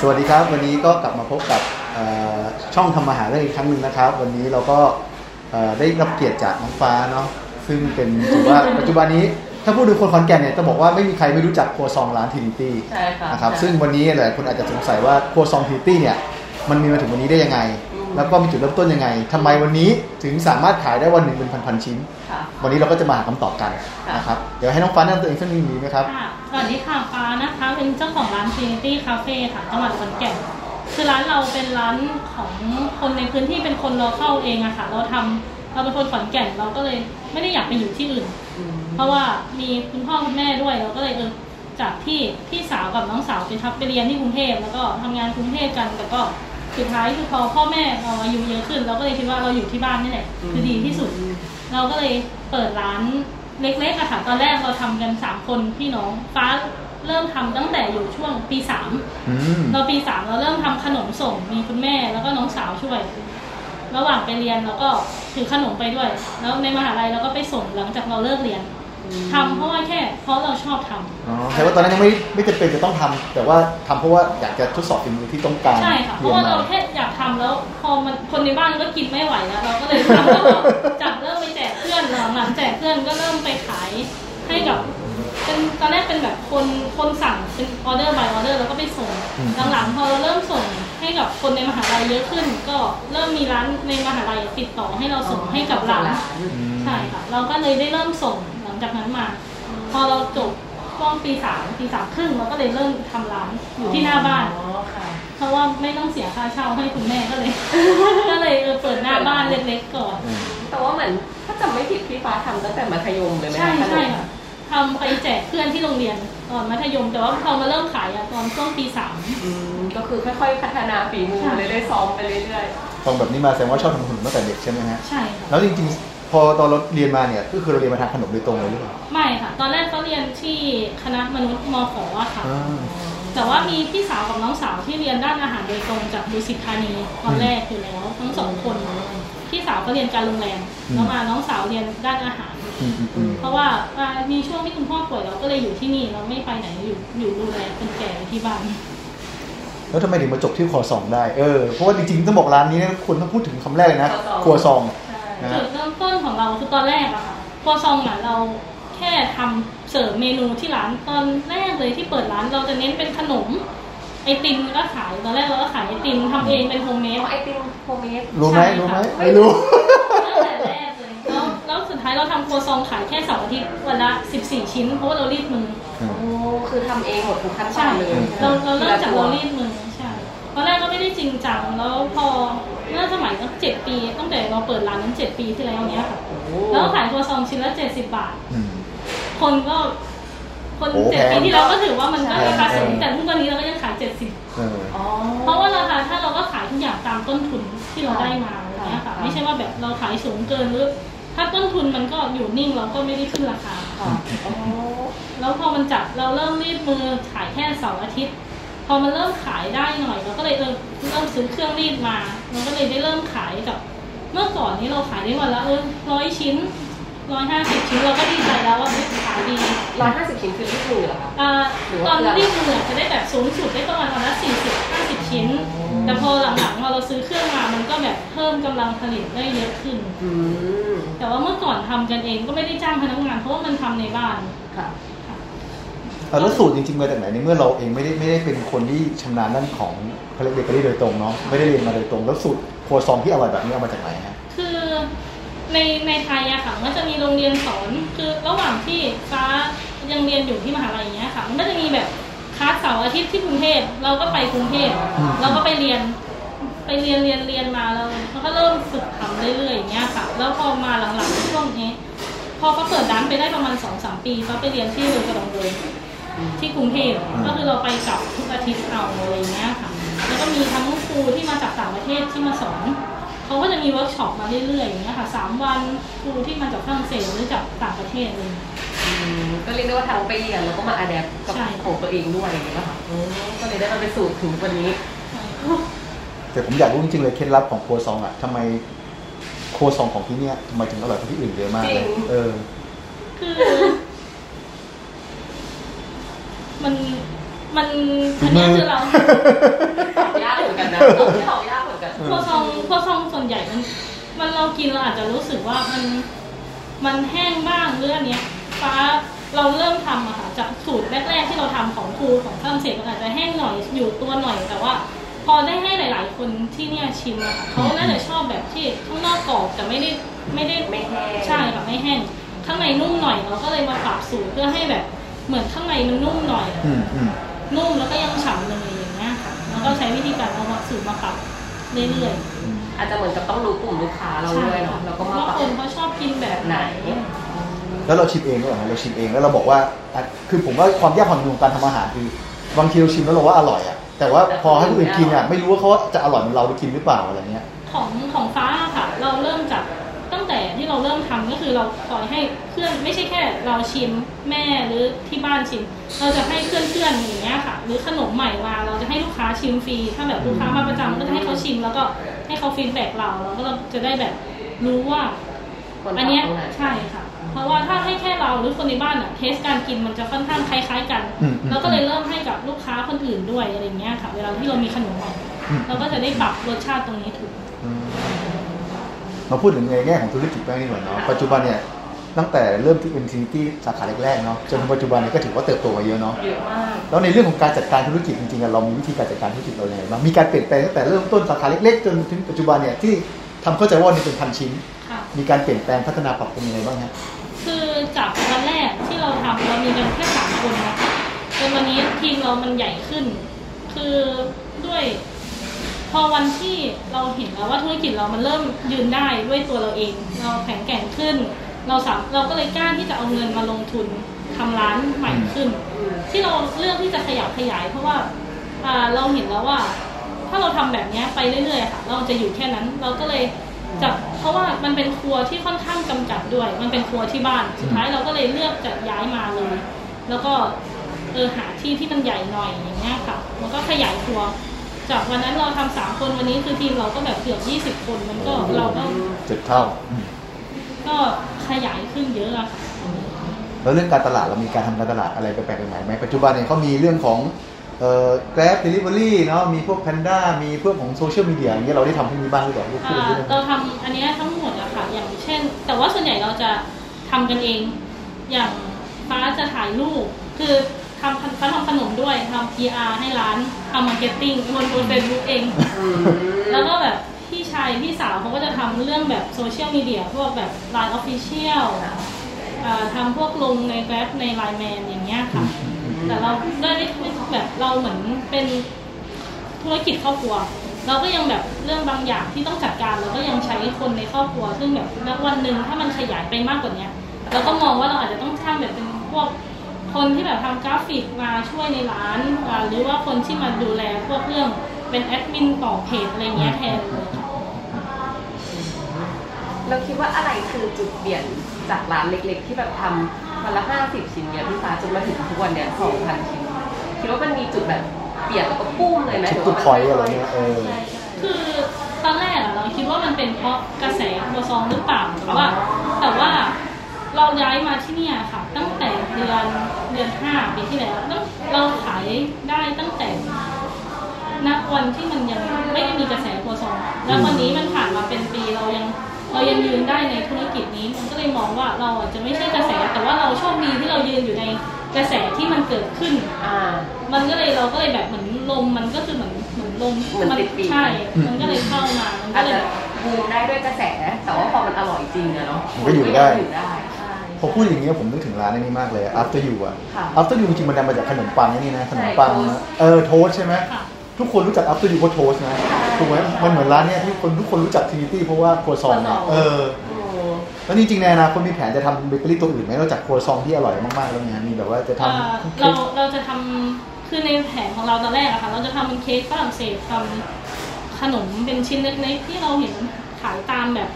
สวัสดีครับ วันนี้ก็กลับมาพบกับเอ่อช่องทำมาหาเรื่องอีกครั้งหนึ่งนะครับ วันนี้เราก็เอ่อได้รับเกียรติจากน้องฟ้าเนาะซึ่งเป็นถือว่าปัจจุบันนี้ถ้าพูดถึงคนขอนแก่นเนี่ยต้องบอกว่าไม่มีใครไม่รู้จักครัวซองร้าน Trinity ใช่ค่ะนะครับใช่ซึ่งวันนี้หลายคนอาจจะสงสัยว่าครัวซอง Trinity เนี่ยมันมีมาถึงวันนี้ได้ยังไงอืมแล้วก็มีจุดเริ่มต้นยังไงทำไมวันนี้ถึงสามารถขายได้วันหนึ่งเป็นพันๆชิ้นค่ะวันนี้เราก็จะมาหาคำตอบกันค่ะนะครับเดี๋ยวให้น้องฟ้าแนะนำตัวเองสักนิดนึงดีไหมครับค่ะ สวัสดีค่ะฟ้านะคะ เป็นเจ้าของร้าน Trinity Cafe ค่ะจังหวัดขอนแก่นคือร้านเราเป็นร้านของคนในพื้นที่เป็นคนเราเข้าเองอะค่ะ เราทำเราเป็นคนขอนแก่นเราก็เลยไม่ได้อยากไปอยู่ที่อื่น เพราะว่ามีคุณพ่อคุณแม่ด้วยเราก็เลยเออจากที่พี่สาวกับน้องสาวไปทับไปเรียนที่กรุงเทพแล้วก็ทำงานกรุงเทพกันแต่ก็สุดท้ายคือพอพ่อแม่เราอายุเยอะขึ้น เราก็เลยคิดว่าเราอยู่ที่บ้านนี่แหละคือดีที่สุด เราก็เลยเปิดร้าน เล็กๆอะค่ะ ตอนแรกเราทำกันสามคนพี่น้อง ฟ้าเริ่มทำตั้งแต่อยู่ช่วงปีสามอืมเราปีสามเราเริ่มทำขนมส่งมีคุณแม่แล้วก็น้องสาวช่วย ระหว่างไปเรียนเราก็ถือขนมไปด้วย แล้วในมหาลัยเราก็ไปส่งหลังจากเราเลิกเรียนทำเพราะว่าแค่เพราะเราชอบทำอ๋อแต่ว่าตอนนั้นยังไม่ไม่จำเป็นจะต้องทำแต่ว่าทำเพราะว่าอยากจะทดสอบฝีมือที่ต้องการใช่ค่ะเพเรียราะนว่ามาเราแค่อยากทำแล้ว พอมันคนในบ้านก็กินไม่ไหวแล้วเราก็เลยทำแล้วก็จากเริ่ม หลังๆแจกเพื่อนก็เริ่มไปขายให้กับเป็นตอนแรกเป็นแบบคนคนสั่งเป็นออเดอร์ by ออเดอร์แล้วก็ไปส่ง หลังๆพอเราเริ่มส่งให้กับคนในมหาลัยเยอะขึ้น ก็เริ่มมีร้านในมหาลัยติดต่อให้เราส่งให้กับร้านอืมใช่ค่ะเราก็เลยได้เริ่มส่งหลังจากนั้นมา พอเราจบช่วงปีสามปีสามครึ่งเราก็เลยเริ่มทำร้านอยู่ที่หน้าบ้านอ๋อค่ะเพราะว่าไม่ต้องเสียค่าเช่าให้คุณแม่ก็เลย ก็เลยเออเปิดหน้าบ้านเล็กๆก่อนอืม แต่ว่าเหมือนถ้าจำไม่ผิดพี่ฟ้าทำตั้งแต่มัธยมเลยไหมใช่คะใช่ค่ะทำไปแจกเพื่อนที่โรงเรียนตอนมัธยม แต่ว่าพอมาเริ่มขายอะตอนช่วงปีสามอืมก็คือค่อยๆพัฒนาฝีมือค่ะเลยได้ซ้อมไปเรื่อยตรงแบบนี้มาแสดงว่าชอบทำขนมตั้งแต่เด็กใช่ไหมฮะใช่ค่ะแล้วจริงๆ พอตอนเราเรียนมาเนี่ยก็คือเราเรียนมาทางขนมโดยตรงเลยหรือเปล่าไม่ค่ะ ตอนแรกก็เรียนที่คณะมนุษย์มขอะค่ะอ่าแต่ว่ามีพี่สาวกับน้องสาวที่เรียนด้านอาหารโดยตรงจากดุสิตธานีตอนแรกอยู่แล้วทั้งสองคน พี่สาวก็เรียนการโรงแรมแล้วมาน้องสาวเรียนด้านอาหารอืมอืมอืมเพราะว่าอ่ามีช่วงที่คุณพ่อป่วยเราก็เลยอยู่ที่นี่เราไม่ไปไหนอยู่อยู่ดูแลคนแก่อยู่ที่บ้านแล้วทำไมถึงมาจบที่ครัวซองได้ เออ เพราะว่าจริงๆต้องบอกร้านนี้เนี่ยคุณต้องพูดถึงคำแรกเลยนะครัวซองนะจุฮะดเริ่มต้นของเราคือตอนแรกอะค่ะครัวซองอะเราแค่ทำเสิร์ฟเมนูที่ร้านตอนแรกเลยที่เปิดร้านเราจะเน้นเป็นขนม ไอติมก็ขายตอนแรกเราก็ขายไอติมทำเองเป็น homemade เอาไอติม homemadeรู้ไหมใช่ค่ะรู้ไหมไม่รู้ตั้งแต่แรกเลยแล้วแล้วสุดท้ายเราทำครัวซองขายแค่เสาร์อาทิตย์วันละ 14 ชิ้น เพราะว่าเรารีดมืออืมโอ้คือทำเองหมดทุกขั้นตอนเลยใช่เราเราเริ่มจากเรารีดมือใช่ตอนแรกก็ไม่ได้จริงจังแล้วพอเมื่อสมัยตั้งเจ็ดปีตั้งแต่เราเปิดร้านนั้นเจ็ดปีที่แล้วเนี้ยค่ะแล้วขายครัวซองชิ้นละเจ็ดสิบบาท อืมคนก็ คนโอ้เจ็ดแพปีงที่แล้วก็ถือว่ามันก็ราคาสูงแพงแต่ทุกวันนี้เราก็ยังขายเจ็ดสิบเออ อ๋อ เพราะว่าราคาถ้าเราก็ขายทุกอย่างตามต้นทุนที่เราได้มาอะไรเงี้ยค่ะค่ะ ไม่ใช่ว่าแบบเราขายสูงเกินหรือถ้าต้นทุนมันก็อยู่นิ่งเราก็ไม่ได้ขึ้นราคา ค่ะอ๋อแล้วพอมันจับเราเริ่มรีดมือขายแค่เสาร์อาทิตย์ พอมันเริ่มขายได้หน่อยเราก็เลยเออเริ่มซื้อเครื่องรีดมาเราก็เลยได้เริ่มขายกับ เมื่อก่อนนี้เราขายได้วันละเออร้อยชิ้น ร้อยห้าสิบชิ้นเราก็ดีใจแล้วว่าเฮ้ยขายดีร้อยห้าสิบชิ้นคือที่มือเหรอคะอ่าหรือตว่าอนเครื่องรีดมือจะได้แบบสูงสุดได้ประมาณวันละสี่สิบห้าสิบชิ้น แต่พอหลังๆพอเราซื้อเครื่องมามันก็แบบเพิ่มกำลังผลิตได้เยอะขึ้นอืมแต่ว่าเมื่อก่อนทำกันเองก็ไม่ได้จ้างพนักงานเพราะว่ามันทำในบ้านค่ะเอาแล้วสูตรจริงๆมาจากไหนในเมื่อเราเองไม่ได้ไม่ได้เป็นคนที่ชำนาญด้านของเขาเรียกเบเกอรี่โดยตรงเนาะไม่ได้เรียนมาโดยตรง แล้วสูตรครัวซองที่อร่อยแบบนี้เอามาจากไหนฮะคือ ในในไทยอะค่ะมันจะมีโรงเรียนสอนคือระหว่างที่ฟ้ายังเรียนอยู่ที่มหาลัยอย่างเงี้ยค่ะ มันก็จะมีแบบคลาสเสาร์อาทิตย์ที่กรุงเทพเราก็ไปกรุงเทพเราก็ไปเรียน ไปเรียนเรียนเรียนมาแล้วเราก็เริ่มฝึกทำเรื่อยๆอย่างเงี้ยค่ะแล้วพอมาหลังๆช่วงนี้ พอเขาเปิดร้านไปได้ประมาณสองสามปีเขาไปเรียนที่ Le Cordon เลยที่กรุงเทพก็คือเราไปกลับทุกอาทิตย์เอาอะไรอย่างเงี้ยค่ะ แล้วก็มีทั้งครูที่มาจากต่างประเทศที่มาสอน เขาก็จะมีเวิร์กช็อปมาเรื่อยๆอย่างเงี้ยค่ะสามวันครูที่มาจากฝรั่งเศสหรือจากต่างประเทศเลย อืมก็เรียกได้ว่าทั้งไปเรียนแล้วก็มา adapt กับใช่ ของตัวเองด้วยอย่างเงี้ยป่ะคะอืมก็เลยได้มาเป็นสูตรถึงวันนี้ แต่ผมอยากรู้จริงๆเลยเคล็ดลับของครัวซองอะทำไมครัวซองของที่เนี่ยทำไมถึงอร่อยกว่าที่อื่นเยอะมากเลยจริงเออ คือ มัน มันอันเนี้ยคือเรายากเหมือนกันนะตอบที่เรายากเหมือนกันพวกซองพวกซองส่วนใหญ่มัน มันเรากินเราอาจจะรู้สึกว่ามันมันแห้งบ้างหรืออันเนี้ยฟ้าเราเริ่มทำอะค่ะจากสูตรแรกๆที่เราทำของครูของฝรั่งเศสมันอาจจะแห้งหน่อยอยู่ตัวหน่อยแต่ว่า พอได้ให้หลาย ๆ คนที่เนี่ยชิมอะค่ะเขาน่าจะชอบแบบที่ข้างนอกกรอบแต่ไม่ได้ไม่ได้ไม่แห้งใช่ค่ะไม่แห้งข้างในนุ่มหน่อยเราก็เลยมาปรับสูตรเพื่อให้แบบเหมือนข้างในมันนุ่มหน่อยอืมอืม นุ่มแล้วก็ยังฉ่ำเลยอย่างเงี้ยค่ะแล้วก็ใช้วิธีการเอามาสูตรมาปรับเรื่อยอืมอาจจะเหมือนกับต้องรู้กลุ่มลูกค้าๆเราด้วยเนาะแล้วก็มาว่าปรับคนเขาชอบกินแบบไหไหนน แล้วเราชิมเองด้วยเหรอฮะเราชิมเองแล้วเราบอกว่าอะคือผมว่าความยากความยุ่งของการทำอาหารคือบางทีเราชิมแล้วเราว่าอร่อยอะแต่ว่าพอให้คนอื่นกินอะไม่รู้ว่าเขาจะอร่อยเหมือนเราไปกินหรือเปล่าอะไรเงี้ย ของของฟ้าค่ะ เราเริ่มจากตั้งแต่ที่ เริ่มทำก็คือเราปล่อยให้เพื่อนไม่ใช่แค่ เราชิมแม่หรือที่บ้านชิม เราจะให้เพื่อนๆอย่างเงี้ยค่ะ หรือขนมใหม่มาเราจะให้ลูกค้าชิมฟรี ถ้าแบบลูกค้ามาประจำก็จะให้เขาชิม แล้วก็ให้เขา feedback เราแล้วก็จะได้แบบรู้ว่า อันเนี้ยใช่ค่ะ เพราะว่าถ้าให้แค่เราหรือคนในบ้านอะ taste การกินมันจะค่อนข้างคล้าย ๆ กันเราก็เลยเริ่มให้กับลูกค้าคนอื่นด้วยอะไรเงี้ยค่ะ เวลาที่เรามีขนมใหม่อืมเราก็จะได้ปรับรสชาติตรงนี้ถูก มาพูดถึงในแง่ของธุรกิจบ้างดีกว่าเนาะปัจจุบันเนี่ยตั้งแต่เริ่มที่เป็น Trinity สาขาแรกๆเนาะจนถึงปัจจุบันเนี่ยก็ถือว่าเติบโตมาเยอะเนาะเยอะมากแล้วในเรื่องของการจัดการธุรกิจจริงๆอะเรามีวิธีการจัดการธุรกิจเราอย่างไรบ้างมีการเปลี่ยนแปลงตั้งแต่เริ่มต้นสาขาเล็กๆ จนถึงปัจจุบันเนี่ยที่ทำเข้าใจว่านี่เป็นพันชิ้นค่ะมีการเปลี่ยนแปลงพัฒนาปรับปรุงยังไงบ้างฮะคือจากวันแรกที่เราทำเรามีกันแค่สามคนนะคะจนวันนี้ทีมเรามันใหญ่ขึ้น คือด้วย พอวันที่เราเห็นแล้วว่าธุรกิจเรามันเริ่มยืนได้ด้วยตัวเราเอง เราแข็งแกร่งขึ้น เราสามเราก็เลยกล้าที่จะเอาเงินมาลงทุนทำร้านใหม่ขึ้น ที่เราเลือกที่จะขยับขยาย เพราะว่าอ่าเราเห็นแล้วว่า ถ้าเราทำแบบนี้ไปเรื่อยๆค่ะ เราจะอยู่แค่นั้นเราก็เลยจับเพราะว่ามันเป็นครัวที่ค่อนข้างจำกัดด้วย มันเป็นครัวที่บ้านสุดท้ายเราก็เลยเลือกจะย้ายมาเลย แล้วก็เออหาที่ที่มันใหญ่หน่อยอย่างเงี้ยค่ะแล้วก็ขยายครัว จากวันนั้นเราทำสามคนวันนี้คือทีมเราก็แบบเกือบยี่สิบคนมันก็เราก็เจ็ดเท่าอืมก็ขยายขึ้นเยอะอะค่ะ แล้วเรื่องการตลาดเรามีการทำการตลาดอะไรแปลกๆใหม่ๆไหมปัจจุบันเนี่ยเขามีเรื่องของเอ่อ Grab Delivery เนาะมีพวก Panda มีพวกของโซเชียลมีเดียอย่างเงี้ยเราได้ทำพวกนี้บ้างหรือเปล่าพูดอ่าเรื่องเราทำอันเนี้ยทั้งหมดอะค่ะ อย่างเช่น แต่ว่าส่วนใหญ่เราจะทำกันเอง อย่างฟ้าจะถ่ายรูป คือ ทำฟ้าทำขนมด้วยทำ PR ให้ร้านทำ marketing บนบนเฟซบุ๊กเองอืมแล้วก็แบบพี่ชายพี่สาวเขาก็จะทำเรื่องแบบโซเชียลมีเดียพวกแบบ Line Official อ่าทำพวกลงใน Grab ใน LINE MAN อย่างเงี้ยค่ะ แต่เราได้ไม่แบบเราเหมือนเป็นธุรกิจครอบครัว เราก็ยังแบบเรื่องบางอย่างที่ต้องจัดการเราก็ยังใช้คนในครอบครัว ซึ่งแบบณวันหนึ่งถ้ามันขยายไปมากกว่าเนี้ยเราก็มองว่าเราอาจจะต้องทำแบบเป็นพวก คนที่แบบทำกราฟิกมาช่วยในร้านอ่าหรือว่าคนที่มาดูแลพวกเรื่องเป็นแอดมินต่อเพจอะไรเงี้ยแทนเลยค่ะเราคิดว่าอะไรคือจุดเปลี่ยนจากร้านเล็กๆ ที่แบบทำวันละห้าสิบชิ้นเนี่ยพี่ฟ้าจนมาถึงทุกวันเนี่ยสองพันชิ้น คิดว่ามันมีจุดแบบเปลี่ยนแล้วก็ปุ้มเลยไหมชิปหตุว่าพอยอะไรเงี้ยเออคือตอนแรกอะเราคิดว่ามันเป็นเพราะกระแสครัวซองหรือเปล่าแต่ว่า แต่ว่าเราย้ายมาที่เนี่ยค่ะ ตั้งแต่เดือน เดือนห้าปีที่แล้วตั้งเราขายได้ตั้งแต่ณวันที่มันยังไม่ได้มีกระแสครัวซองแล้ววันนี้มันผ่านมาเป็นปีเรายังเรายังยืนได้ในธุรกิจนี้มันก็เลยมองว่าเราอาจจะไม่ใช่กระแส แต่ว่าเราโชคดีที่เรายืนอยู่ในกระแสที่มันเกิดขึ้น อ่า มันก็เลยเราก็เลยแบบเหมือนลมมันก็คือเหมือนเหมือนลมเหมือนติดปีก ใช่ มันก็เลยเข้ามา มันก็อาจเลยจะบูมได้ด้วยกระแส แต่ว่าพอมันอร่อยจริงอะเนาะมันก็อยู่ได้อยู่ได้ใช่พ อพูดอย่างเงี้ยผมนึกถึงร้านนี้มากเลย After You อะค่ะ After You จริงๆมันดังมาจากขนมปังนี่นะขนมปังใช่โทสต์เออโทสต์ใช่ไหมค่ะทุกคนรู้จัก After You เพราะโทสต์นะถูกไหมมันเหมือนร้านเนี้ยที่คนทุกคนรู้จัก Trinity เพราะว่าครัวซองเนี่ยเออโอ้แล้วจริงๆในอนาคตมีแผนจะทำเบเกอรี่ตัวอื่นไหมนอกจากครัวซองที่อร่อยมากๆแล้วเนี่ยมีแบบว่าจะทเอ่อำเราเราจะทำคือในแผนของเราตอนแรกอะค่ะเราจะทำเป็นเค้กฝรั่งเศสทำขนมเป็นชิ้นเล็กๆที่เราเห็นขายตามแบบ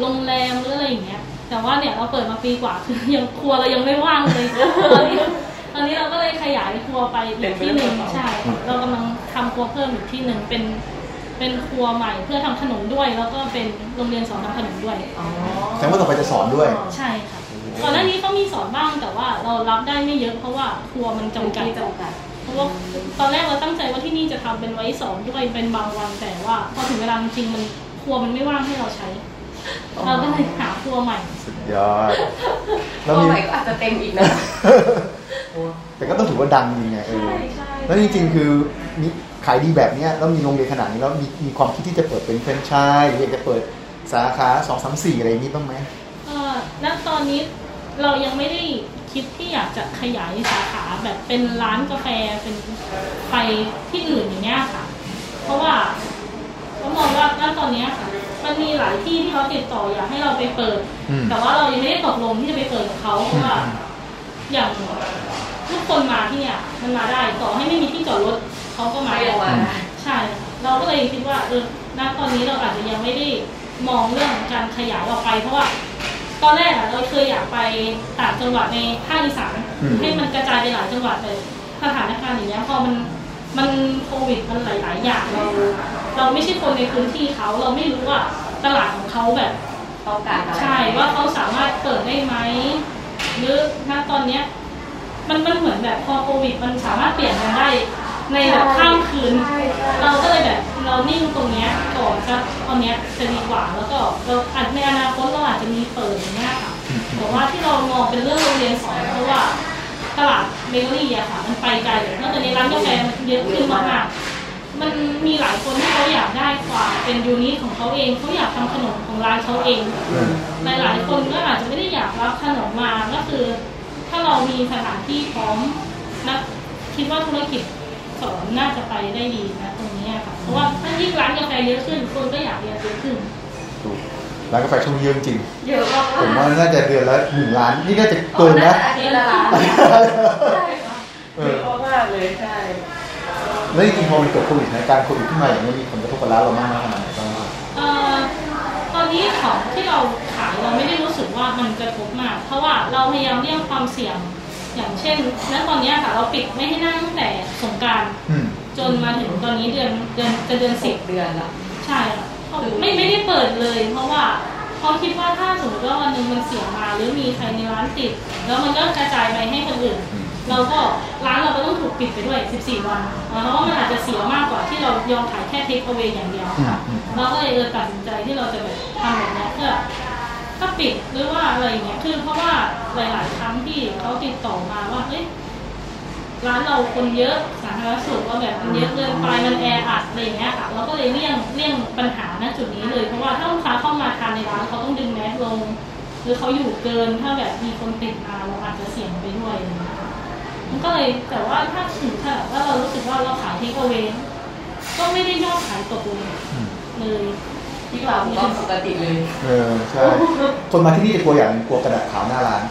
โรงแรมหรืออะไรอย่างเงี้ย แต่ว่าเนี่ยเราเปิดมาปีกว่าคือยังครัวเรายังไม่ว่างเลยตอนนี้ตอนนี้เราก็เลยขยายครัวไปอีกที่หนึ่งใช่ค่ะเรากำลังทำครัวเพิ่มอีกที่หนึ่งเป็น เป็นครัวใหม่เพื่อทำขนมด้วย แล้วก็เป็นโรงเรียนสอนทำขนมด้วยอ๋อแสดงว่าต่อไปจะสอนด้วยใช่ค่ะก่อนหน้านี้ก็มีสอนบ้างแต่ว่าเรารับได้ไม่เยอะเพราะว่าครัวมันจำกัดที่จำกัดเพราะว่าตอนแรกเราตั้งใจว่าที่นี่จะทำเป็นไว้สอนด้วยเป็นบางวันแต่ว่า พอถึงเวลาจริงๆมันครัวมันไม่ว่างให้เราใช้ เราก็เลยหาครัวใหม่ สุดยอดตัแล้ววมี ใหม่ก็อาจจะเต็มอีกนะ แต่ก็ต้องถือว่าดังจริงไงเออใช่ใช่ แล้วจริงๆคือมีขายดีแบบเนี้ยแล้วมีโรงเรียนขนาดนี้แล้วมีมีความคิดที่จะเปิดเป็นแฟรนไชส์หรืออยากจะเปิดสาขาสองสามสี่อะไรอย่างนี้บ้างไหมเอ่อณตอนนี้เรายังไม่ได้คิดที่อยากจะขยายสาขาแบบเป็นร้านกาแฟเป็นไปที่อื่นอย่างเงี้ยค่ะ เพราะว่าเรามองว่าณตอนเนี้ยค่ะ มันมีหลายที่ที่เขาติดต่ออยากให้เราไปเปิดอืมแต่ว่าเรายังไม่ได้ตกลงที่จะไปเปิดกับเขาเพราะว่า อย่างทุกคนมาที่เนี่ย มันมาได้ต่อให้ไม่มีที่จอดรถเขาก็มาไม่ยังมาได้ใช่ค่ะเราก็เลยคิดว่าเออณตอนนี้เราอาจจะยังไม่ได้มองเรื่องการขยายออกไป เพราะว่า ตอนแรกอะเราเคยอยากไปต่างจังหวัดในภาคอีสานอืมให้มันกระจายไปหลายจังหวัดเลยสถานการณ์อย่างเงี้ยพอมันมันโควิดมันหลาย ๆ อย่างเรา เราไม่ใช่คนในพื้นที่เขาเราไม่รู้ว่าตลาดของเขาแบบต้องการอะไรใช่ว่าเขาสามารถเปิดได้ไหมหรือณตอนเนี้ยมันมันเหมือนแบบพอโควิดมันสามารถเปลี่ยนกันได้ ในแบบข้ามคืนใช่ใช่เราก็เลยแบบเรานิ่งตรงเนี้ยก่อนสักตอนเนี้ยจะดีกว่าแล้วก็เราอาจในอนาคตเราอาจจะมีเปิดอย่างเงี้ยค่ะแต่ว่าที่เรามองเป็นเรื่องโรงเรียนสอนเพราะว่าตลาดเบเกอรี่อะค่ะ มันไปไกลแล้วตอนนี้ร้านกาแฟมันเยอะขึ้นมากๆ มันมีหลายคนที่เขาอยากได้กว่าเป็นยูนิตของเขาเองเขาอยากทำขนมของร้านเขาเอง หลายๆคนก็อาจจะไม่ได้อยากรับขนมมาก็คือ ถ้าเรามีสถานที่พร้อมนะคิดว่าธุรกิจสอนน่าจะไปได้ดีนะตรงนี้อะค่ะเพราะว่าถ้ายิ่งร้านกาแฟเยอะขึ้นคนก็อยากเรียนเยอะขึ้นถูกร้านกาแฟช่วงนี้เยอะจริงเยอะมากผมว่าน่าจะเดือนละหนึ่งล้านนี่น่าจะเกินนะอาทิตย์ละล้านใช่ค่ะเอเยออะมากเลยใช่ แล้วจริงๆพอมันเกิดโควิดสถานการณ์โควิดขึ้นมาอย่างนี้มีผลกระทบกับร้านเรามากน้อยขนาดไหนบ้างครับเอ่อตอนนี้ของที่เราขายเราไม่ได้รู้สึกว่ามันกระทบมาก เพราะว่าเราพยายามเลี่ยงความเสี่ยง อย่างเช่นณตอนนี้ค่ะเราปิดไม่ให้นั่งตั้งแต่สงกรารอืมจนมาถึงตอนนี้เดือนเดือนจะเดือนสิสิบบเดือนละ ใช่ค่ะไม่ไม่ได้เปิดเลย เพราะว่าเขาคิดว่าถ้าสมมติว่าวันหนึ่งมันเสียมา หรือมีใครในร้านติด แล้วมันก็กระจายไปให้คนอื่น อืม เราก็ร้านเราก็ต้องถูกปิดไปด้วย 14 วันเพราะว่ามันอาจจะเสียมากกว่าที่เรายอมขายแค่เทคเอา a y อย่างเดียวอืมอืมเราก็เลยเออตัดสินใจที่เราจะแบบทำแบบเนี้ยเพื่อถ้าปิดหรือว่าอะไรอย่างเงี้ยคือเพราะว่าหลาย ๆ ครั้งที่เขาติดต่อมาว่าเอ้ยร้านเราคนเยอะสาธารณสุขว่าแบบมันเยอะเกินไปมันแออัดอะไรอย่างเงี้ยค่ะเราก็เลยเลี่ยงเลี่ยงปัญหาณจุดนี้เลยเพราะว่าถ้าลูกค้าเข้ามาทานในร้านเขาต้องดึงแมสลง หรือเขาอยู่เกินถ้าแบบมีคนติดมาเราอาจจะเสี่ยงไปด้วยอะไรอย่างเงี้ยค่ะ มันก็เลยแต่ว่าถ้าถึงขนาดว่าเรารู้สึกว่าเราขายเทคเอาเวก็ไม่ได้ยอดขายตกเลยอืมเลยที่เราก็ปกติเลยเออใช่คนมาที่นี่จะกลัวอย่างหนึ่งกลัวกระดาษขาวหน้าร้าน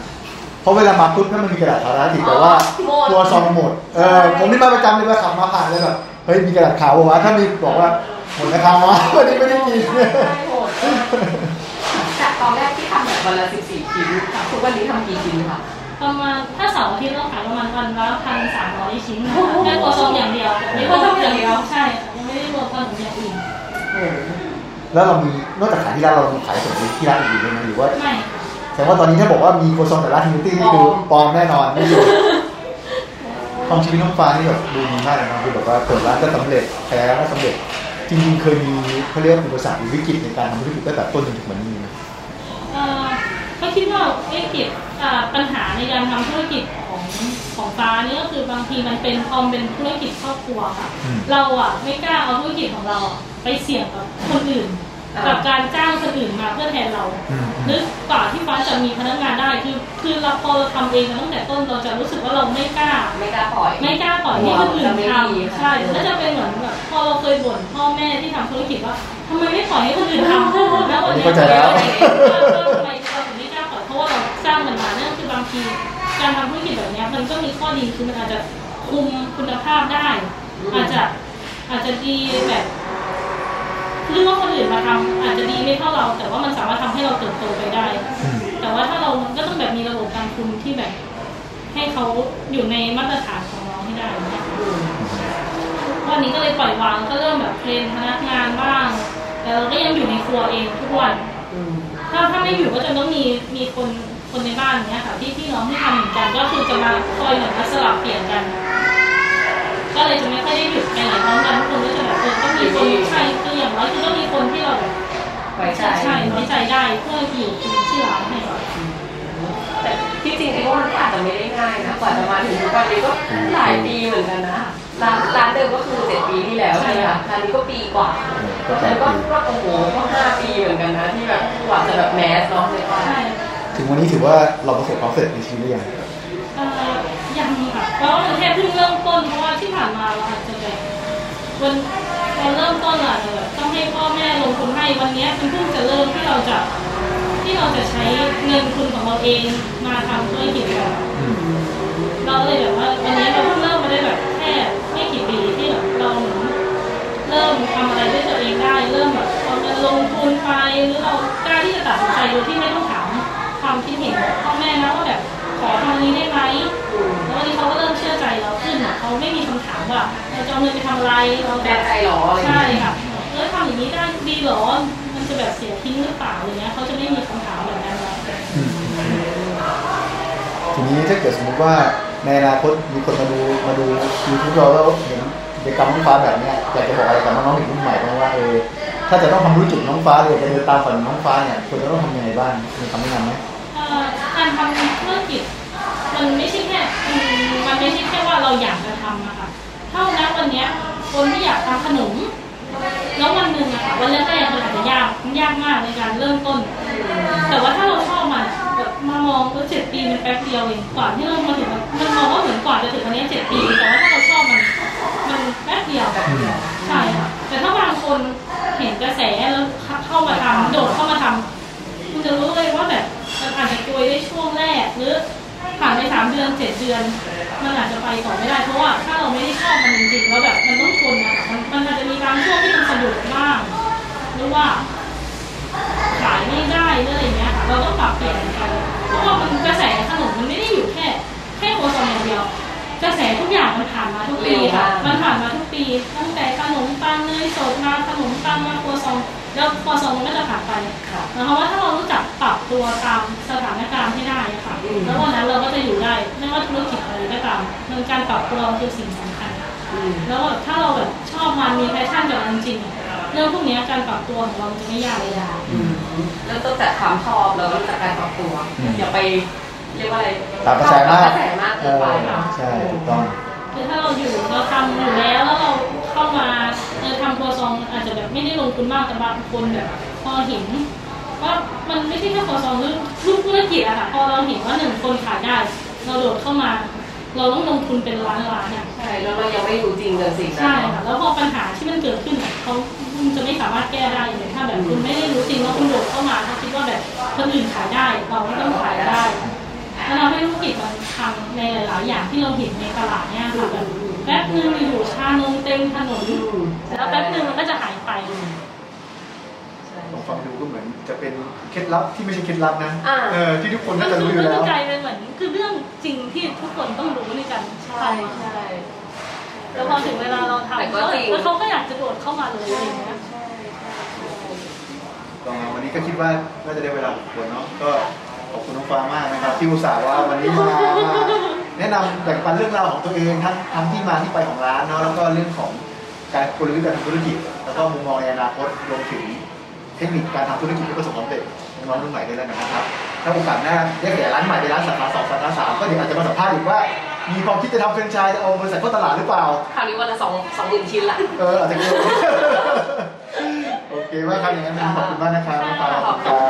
เพราะเวลามาปุ๊บถ้ามันมีกระดาษขาวร้านติดแต่ว่าหมดกลัวซองหมดเออผมนี่มาประจำเลยว่าขับมาผ่านเลยแบบเฮ้ยมีกระดาษขาววะถ้ามีบอกว่าหมดนะครับวะวันนี้ไม่ได้กินใช่โหดมากจากตอนแรกที่ทำแบบวันละ14ชิ้นค่ะทุกวันนี้ทำกี่ชิ้นคะ ประมาณถ้าเสาร์อาทิตย์เราขายประมาณวันละพันสามร้อยชิ้นนะคะแค่ตัวซองอย่างเดียวไม่รวมอย่างเดียวใช่ยังไม่ได้รวมขนมอย่างอื่นแล้วเรามีนอกจากขายที่ร้านเรามีขายส่งไปที่ร้านอื่นด้วยไหมหรือว่าไม่แสดงว่าตอนนี้ถ้าบอกว่ามีโคซองแต่ร้านทินิตี้นี่คือปลอมแน่นอนไม่อยู่ความชีวิตน้องฟ้านี่แบบดูดีมากเลยนะคือแบบว่าเปิดร้านก็สำเร็จแพ้ก็สำเร็จจริงๆเคยมีเขาเรียกว่าอุปสรรคหรือวิกฤตในการทำธุรกิจตั้งแต่ต้นจนถึงวันนี้นะเอ่อก็ คิดว่าวิกฤตอ่าปัญหาในการทำธุรกิจของของฟ้านี่ก็คือบางทีมันเป็นพอมเป็นธุรกิจครอบครัวค่ะ เราอะไม่กล้าเอาธุรกิจของเราอะไปเสี่ยงกับคนอื่นอ่ากับการจ้างคนอื่นมาเพื่อแทนเราอืมหรือกว่าที่ฟ้าจะมีพนักงานได้คือคือเราพอเราทำเองมาตั้งแต่ต้นเราจะรู้สึกว่าเราไม่กล้า ไม่กล้าปล่อยไม่กล้าปล่อยให้คนอื่นจะไม่ดีทำค่ะใช่แล้วจะเป็นเหมือนแบบพอเราเคยบ่นพ่อแม่ที่ทำธุรกิจว่าทำไมไม่ปล่อยให้คนอื่นทำแล้ววันนี้เข้าใจแล้ว การทำธุรกิจแบบเนี้ยมันก็มีข้อดีคือมันอาจจะคุมคุณภาพได้ อาจจะอาจจะดีแบบเรื่องว่าคนอื่นมาทำอาจจะดีไม่เท่าเรา แต่ว่ามันสามารถทำให้เราเติบโตไปได้อืมแต่ว่าถ้าเราก็ต้องแบบมีระบบการคุมที่แบบ ให้เขาอยู่ในมาตรฐานของเราให้ได้เนี่ยค่ะอืมวันนี้ก็เลยปล่อยวางก็เริ่มแบบเทรนพนักงานบ้างแต่เราก็ยังอยู่ในครัวเองทุกวันอืมถ้าถ้าไม่อยู่ก็จะต้องมีมีคน คนในบ้านเนี้ยค่ะที่พี่น้องที่ทำเหมือนกัน ก็คือจะมาคอยเหมือนมาสลับเปลี่ยนกัน ก็เลยจะไม่ค่อยได้หยุดไปไหนพร้อมกันทุกคนก็จะแบบเออต้องมีคนใช่คืออย่างน้อยคือต้องมีคนที่เราแบบไว้ใจใช่ไว้ใจได้เพื่ออยู่ที่ร้านให้แต่ที่จริงคิดว่ามันก็อาจจะไม่ได้ง่ายนะกว่าจะมาถึงทุกวันนี้ก็หลายปีเหมือนกันนะร้านร้านเดิมก็คือเจ็ดปีที่แล้วใช่ไหมคะร้านนี้ก็ปีกว่าก็แปแล้ดวก็ปีก็โอ้โหก็ห้าปีเหมือนกันนะที่แบบกว่าจะแบบแมสเนาะในตอนใช่ ถึงวันนี้ถือว่าเราประสบความสำเร็จในชีวิตหรือยังยังค่ะเพราะว่าแค่เพิ่งเริ่มต้นเพราะว่าที่ผ่านมาเราอาจจะแบบวันตอนเริ่มต้นอะต้องให้พ่อแม่ลงทุนให้วันนี้ยมันเพิ่งจะเริ่มที่เราจะที่เราจะใช้เงินทุนของเราเองมาทำธุรกิจกันเราเลยแบบว่าวันนี้เราเพิ่งเริ่มมาได้แบบแค่ไม่กี่ปีที่แบบเราเหมือนเริ่มทำอะไรด้วยตัวเองได้ เริ่มแบบเอาเงินลงทุนไปหรือเรากล้าที่จะตัดสินใจโดยที่ไม่ต้องถาม ความคิดเห็นของพ่อแม่นะว่าแบบขอทำอันนี้ได้ไหมแล้ววันนี้เขาก็เริ่มเชื่อใจเราขึ้นอะเขาไม่มีคำถามว่าเราจะเอาเงินไปทำอะไรเราแบแน่บใจเหรออะไรอย่างใช่เงี้ยค่ะเออทำอย่างนี้ได้ดีเหรอ มันจะแบบเสียทิ้งหรือเปล่าอะไรเงี้ยเขาจะไม่มีคำถามแบบนั้นแล้วอืมทีนี้ถ้าเกิดสมมติว่าในอนาคตมีคนมาดูมาดูยูทูบเราแล้วเห็นกิจกรรมน้องฟ้าแบบเนี้ยอยากจะบอกอะไรกับน้องๆเด็กรุ่นใหม่บ้างว่าเออถ้าจะต้องทำธุรกิจน้องฟ้าเลยจะเดินตามฝันน้องฟ้าเนี่ยควรจะต้องทำยังไงบ้างมีคำแนะนำไหมเอ่อ การทำธุรกิจมันไม่ใช่แค่มันไม่ใช่แค่ว่าเราอยากจะทำอะค่ะเท่านั้นวันนี้คนที่อยากทำขนมแล้ววันหนึ่งอะค่ะวันแรกๆมันอาจจะยากมันยากมากในการเริ่มต้น แต่ว่าถ้าเราชอบมันแบบมามองว่าเจ็ดปีมันแป๊บเดียวเองกว่าที่เรามาถึงมันมองว่าเหมือนกว่าจะถึงวันนี้เจ็ดปี แต่ว่าถ้าเราชอบมันแป๊บเดียว ใช่ค่ะแต่ถ้าบางคนเห็นกระแสแล้วเข้ามาทำโดดเข้ามาทำคุณจะรู้เลยว่าแบบมันอาจจะกลวยได้ช่วงแรก หรือผ่านไปสามเดือนเจ็ดเดือน มันอาจจะไปต่อไม่ได้ เพราะว่าถ้าเราไม่ได้ชอบมันจริงๆแล้วแบบมันต้องทนนะคะมันมันอาจจะมีบางช่วงที่มันสะดุดบ้างหรือว่าขายไม่ได้หรืออะไรเงี้ยค่ะเราต้องปรับเปลี่ยนกันเพราะว่ามันกระแสขนมมันไม่ได้อยู่แค่แค่ครัวซองอย่างเดียว กระแสทุกอย่างมันผ่านมาทุกปีค่ะมันผ่านมาทุกปี ตั้งแต่ขนมปังเนยสดมาขนมปังมาครัวซองแล้วครัวซองมันก็จะผ่านไปค่ะหมายความว่าถ้าเรารู้จักปรับตัวตามสถานการณ์ แล้ววันนั้นเราก็จะอยู่ได้ไม่ว่าธุรกิจอะไรก็ตามมันการปรับตัวคือสิ่งสำคัญอืมแล้วแบบถ้าเราแบบชอบมันมี passion กับมันจริงๆอะเรื่องพวกเนี้ยการปรับตัวของเราจะไม่ยากเลยอะอืมแล้วตั้งแต่ความชอบแล้วตั้งแต่การปรับตัวอืมอย่าไปเรียกว่าอะไรตามกระแสมากกระแสมากเอเกินอไปเนาะใช่ถูกต้องคือถ้าเราอยู่เราทำอยู่แล้วแล้วเราเข้ามาเออทำครัวซองอาจจะแบบไม่ได้ลงทุนมากแต่บางคนแบบพอเห็น ว่ามันไม่ใช่แค่ครัวซองหรือรูปธุรกิจอะค่ะพอเราเห็นว่าหนึ่งคนขายได้ เราโดดเข้ามา เราต้องลงทุนเป็นล้านล้านๆอะใช่แล้วเรายังไม่รู้จริงเลยสิ่งนั้นใช่ค่ะแล้วพอปัญหาที่มันเกิดขึ้นอะเขาคุณจะไม่สามารถแก้ได้เลยถ้าแบบคุณไม่ได้รู้จริงแล้วคุณโดดเข้ามาเขาคิดว่าแบบคนอื่นขายได้เราก็ต้องขายได้แล้วเราให้ธุรกิจมันทำในหลายๆอย่างที่เราเห็นในตลาดเนี่ยค่ะแบบแป๊บนึงอยู่ชานมเต็มถนนอืมแล้วแป๊บนึงมันก็จะหายไปใช่ ลองฟังดูก็เหมือนจะเป็นเคล็ดลับที่ไม่ใช่เคล็ดลับนะอ่า เออที่ทุกคนมัน่านจะคืรู้ออยู่มันแล้ก็วกลายเป็นเหมือนคือเรื่องจริงที่ทุกคนต้องรู้ในการใช่ใช่แล้วพอถึงเวลาเราแต่ทำก็จริง แล้วเขาก็อยากจะโดดเข้ามาเลยอะไรอย่างเงี้ยก็วันนี้ก็คิดว่าน่าจะได้เวลาของควรเนาะก็ขอบคุณน้องฟ้ามากนะครับ ที่อุตส่าห์ว่าวันนี้มามาแนะนำแบ่งปันเรื่องราวของตัวเองทั้งทั้งที่มาที่ไปของร้านเนาะแล้วก็เรื่องของการกลยุทธ์การทำธุรกิจแล้วก็มุมมองในอนาคตรวมถึง เทคนิคการทำธุรกิจที่ประสบความสำเร็จน้องๆรุ่นใหม่ด้วยแล้วกันนะครับ ถ้าโอกาสหน้าได้ขยายร้านใหม่ในร้านสาขาสองสาขาสามก็เดี๋ยวอาจจะมาสัมภาษณ์อีกว่า มีความคิดจะทำแฟรนไชส์จะเอาบริษัทเข้าตลาดหรือเปล่า คราวนี้วันละสองสองหมื่นชิ้นละ เอออาจจะเกินโอเคมากครับอย่างนั้นขอบคุณมากนะครับน้องฟ้าขอบคุณครับ